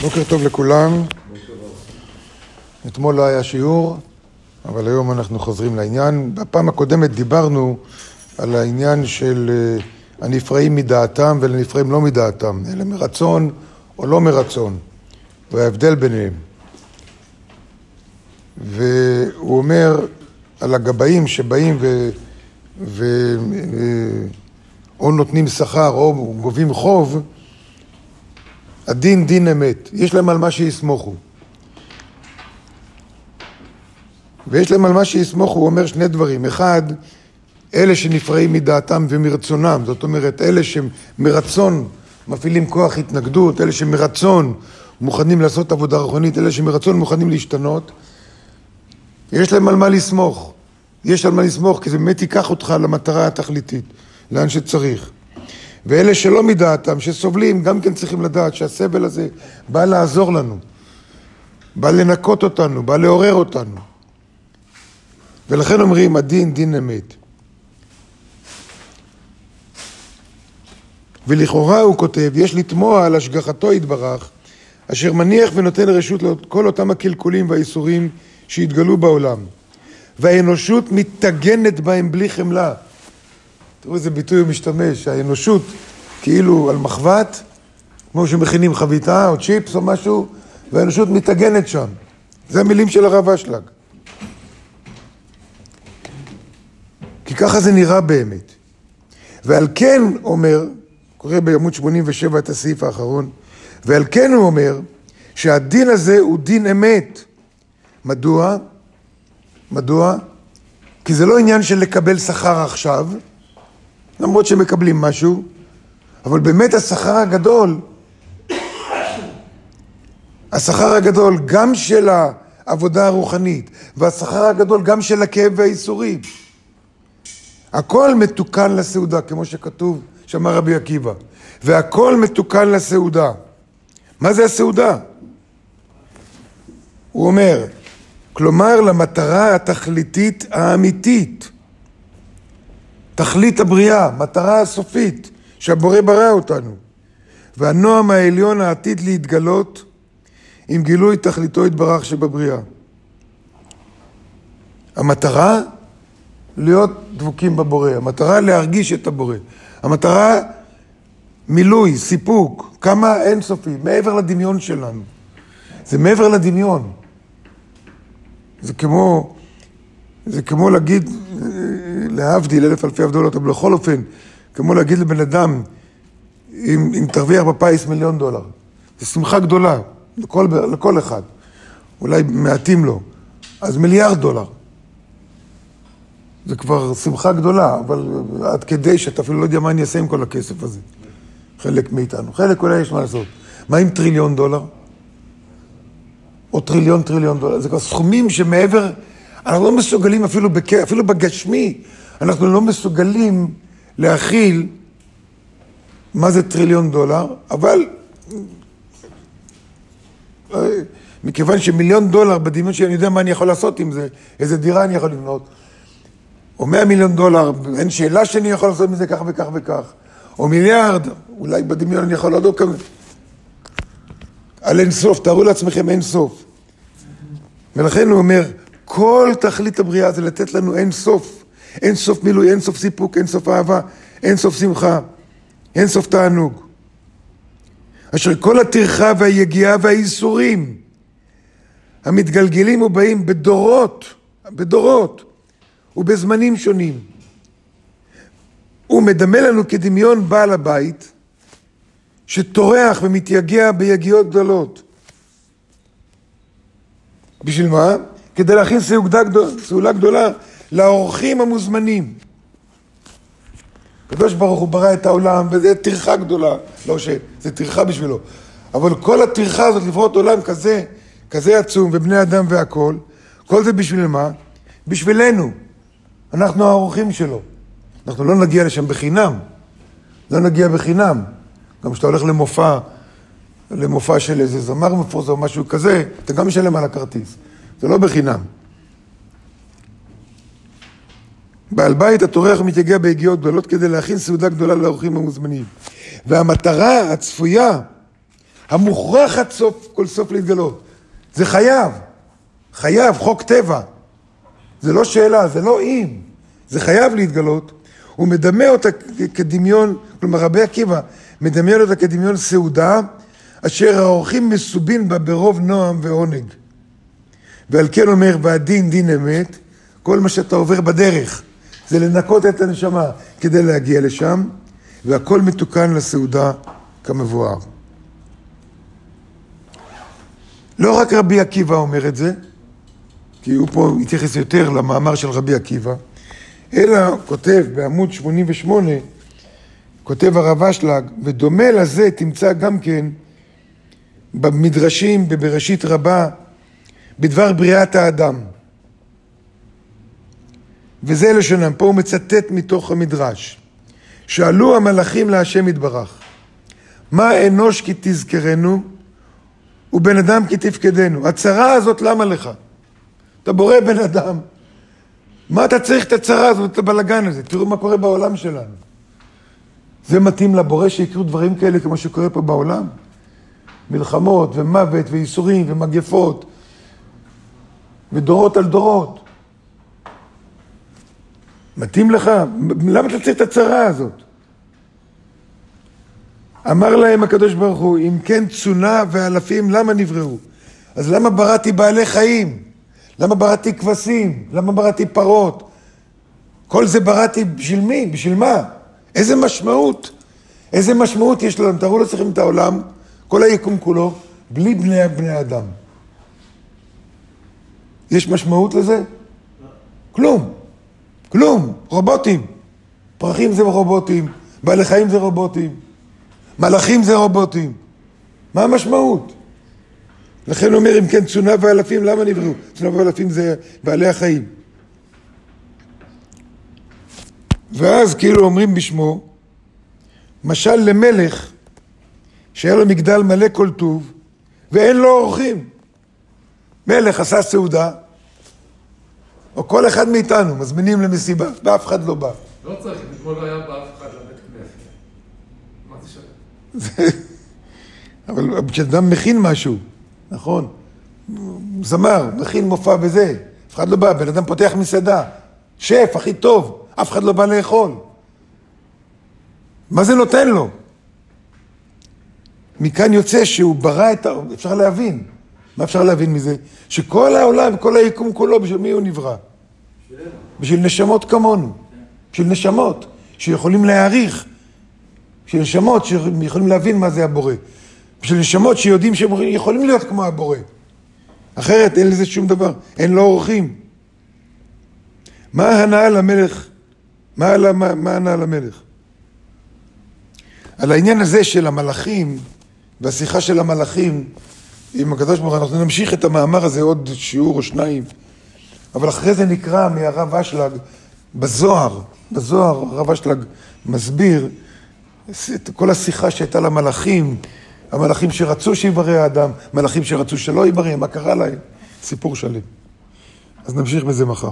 בוקר טוב לכולם. אתמול לא היה שיעור, אבל היום אנחנו חוזרים לעניין. בפעם הקודמת דיברנו על העניין של אה, הנפרעים מדעתם ולנפרעים לא מדעתם, אלה מרצון או לא מרצון, וההבדל ביניהם. והוא אומר על הגבאים שבאים ו... ו... אה, או נותנים שכר או גובים חוב, הדין דין אמת, יש להם על מה שיסמוכו. ויש להם על מה שיסמוכו, הוא אומר שני דברים. אחד, אלה שנפרעים מדעתם ומרצונם, זאת אומרת, אלה שמרצון מפעילים כוח התנגדות, אלה שמרצון מוכנים לעשות עבודה רוחנית, אלה שמרצון מוכנים להשתנות, יש להם על מה לסמוך. יש על מה לסמוך, כי זה באמת ייקח אותך למטרה התכליתית, לאן שצריך. ואלה שלא מדעתם, שסובלים, גם כן צריכים לדעת שהסבל הזה בא לעזור לנו, בא לנקות אותנו, בא לעורר אותנו. ולכן אומרים, הדין דין אמת. ולכאורה הוא כותב, יש לתמוה על השגחתו יתברך, אשר מניח ונותן רשות לכל אותם הקלקולים והאיסורים שהתגלו בעולם. והאנושות מתגנת בהם בלי חמלה. תראו איזה ביטוי הוא משתמש, האנושות כאילו על מחבת, כמו שמכינים חביתה או צ'יפס או משהו, והאנושות מתאגנת שם. זה המילים של הרב אשלג. כי ככה זה נראה באמת. ועל כן אומר, קורא בעמוד 87 את הסעיף האחרון, ועל כן הוא אומר שהדין הזה הוא דין אמת. מדוע? מדוע? כי זה לא עניין של לקבל שכר עכשיו, למרות שמקבלים משהו, אבל באמת השכר הגדול, השכר הגדול גם של העבודה הרוחנית, והשכר הגדול גם של הכאב והאיסורים. הכל מתוקן לסעודה, כמו שכתוב, שאמר רבי עקיבא. והכל מתוקן לסעודה. מה זה הסעודה? הוא אומר, כלומר למטרה התכליתית האמיתית. תכלית הבריאה, מטרה הסופית, שהבורא ברא אותנו. והנועם העליון העתיד להתגלות עם גילוי תכליתו יתברך שבבריאה. המטרה, להיות דבוקים בבורא. המטרה, להרגיש את הבורא. המטרה, מילוי, סיפוק, כמה אינסופי, מעבר לדמיון שלנו. זה מעבר לדמיון. זה כמו, זה כמו להגיד, להבדיל אלף אלפי הבדלות, אבל בכל אופן, כמו להגיד לבן אדם, אם, אם תרוויח בפיס מיליון דולר, זו שמחה גדולה לכל, לכל אחד, אולי מעטים לו, אז מיליארד דולר. זה כבר שמחה גדולה, אבל עד כדי שאתה אפילו לא יודע מה אני אעשה עם כל הכסף הזה. חלק מאיתנו. חלק אולי יש מה לעשות. מה עם טריליון דולר? או טריליון טריליון דולר. זה כבר סכומים שמעבר, אנחנו לא מסוגלים אפילו, בק... אפילו בגשמי, אנחנו לא מסוגלים להכיל מה זה טריליון דולר, אבל אה, מכיוון שמיליון דולר בדמיון שלי, אני יודע מה אני יכול לעשות עם זה, איזה דירה אני יכול לבנות. או מאה מיליון דולר, אין שאלה שאני יכול לעשות מזה כך וכך וכך. או מיליארד, אולי בדמיון אני יכול לעשות כמה... על אין סוף, תארו לעצמכם אין סוף. ולכן הוא אומר, כל תכלית הבריאה זה לתת לנו אין סוף. אין סוף מילוי, אין סוף סיפוק, אין סוף אהבה, אין סוף שמחה, אין סוף תענוג. אשר כל הטרחה והיגיעה והייסורים המתגלגלים ובאים בדורות, בדורות ובזמנים שונים. הוא מדמה לנו כדמיון בעל הבית שטורח ומתייגע ביגיעות גדולות. בשביל מה? כדי להכין סעודה סעולה גדולה לאורחים המוזמנים. הקדוש ברוך הוא ברא את העולם, וזו טרחה גדולה, לא שזה טרחה בשבילו, אבל כל הטרחה הזאת לפרוט עולם כזה, כזה עצום, ובני אדם והכול, כל זה בשביל מה? בשבילנו. אנחנו האורחים שלו. אנחנו לא נגיע לשם בחינם. לא נגיע בחינם. גם כשאתה הולך למופע, למופע של איזה זמר מפורסם או משהו כזה, אתה גם משלם על הכרטיס. זה לא בחינם. בעל בית הטורח מתייגע ביגיעות גדולות כדי להכין סעודה גדולה לאורחים המוזמנים. והמטרה הצפויה המוכרח עד סוף כל סוף להתגלות. זה חייב, חייב, חוק טבע. זה לא שאלה, זה לא אם, זה חייב להתגלות. הוא מדמה אותה כדמיון, כלומר רבי עקיבא מדמיין אותה כדמיון סעודה, אשר האורחים מסובין בה ברוב נועם ועונג. ועל כן אומר, והדין דין אמת, כל מה שאתה עובר בדרך זה לנקות את הנשמה כדי להגיע לשם, והכל מתוקן לסעודה כמבואר. לא רק רבי עקיבא אומר את זה, כי הוא פה התייחס יותר למאמר של רבי עקיבא, אלא כותב בעמוד 88, כותב הרב אשלג, ודומה לזה תמצא גם כן במדרשים בבראשית רבה בדבר בריאת האדם. וזה לשונם, פה הוא מצטט מתוך המדרש. שאלו המלאכים להשם יתברך, מה אנוש כי תזכרנו ובן אדם כי תפקדנו? הצרה הזאת למה לך? אתה בורא בן אדם, מה אתה צריך את הצרה הזאת, את הבלגן הזה? תראו מה קורה בעולם שלנו. זה מתאים לבורא שיקרו דברים כאלה כמו שקורה פה בעולם? מלחמות ומוות וייסורים ומגפות ודורות על דורות. מתאים לך? למה אתה צריך את הצרה הזאת? אמר להם הקדוש ברוך הוא, אם כן צונה ואלפים, למה נבראו? אז למה בראתי בעלי חיים? למה בראתי כבשים? למה בראתי פרות? כל זה בראתי בשביל מי? בשביל מה? איזה משמעות? איזה משמעות יש לנו? תראו לעצמכם את העולם, כל היקום כולו, בלי בני בני אדם. יש משמעות לזה? כלום. כלום. רובוטים. פרחים זה רובוטים, בעלי חיים זה רובוטים, מלאכים זה רובוטים. מה המשמעות? לכן אומר, אם כן צונה ואלפים, למה נבראו? צונה ואלפים זה בעלי החיים. ואז כאילו אומרים בשמו, משל למלך שהיה לו מגדל מלא כל טוב ואין לו אורחים. מלך עשה סעודה, או כל אחד מאיתנו מזמינים למסיבה, ואף אחד לא בא. לא צריך, אתמול לא היה באף אחד לבית כנסת. מה זה שווה? אבל כשאדם מכין משהו, נכון, זמר, מכין מופע וזה, אף אחד לא בא, בן אדם פותח מסעדה, שף, הכי טוב, אף אחד לא בא לאכול. מה זה נותן לו? מכאן יוצא שהוא ברא את ה... אפשר להבין. מה אפשר להבין מזה? שכל העולם, כל היקום כולו, בשביל מי הוא נברא? בשביל נשמות כמונו. בשביל נשמות שיכולים להעריך. בשביל נשמות שיכולים להבין מה זה הבורא. בשביל נשמות שיודעים שהם יכולים להיות כמו הבורא. אחרת אין לזה שום דבר, אין לו אורחים. מה הנאה למלך? מה, מה, מה הנאה למלך? על העניין הזה של המלאכים והשיחה של המלאכים עם הקדוש ברוך הוא, אנחנו נמשיך את המאמר הזה עוד שיעור או שניים, אבל אחרי זה נקרא מהרב אשלג בזוהר, בזוהר הרב אשלג מסביר את כל השיחה שהייתה למלאכים, המלאכים שרצו שיברא האדם, מלאכים שרצו שלא יברא, מה קרה להם, סיפור שלם. אז נמשיך בזה מחר.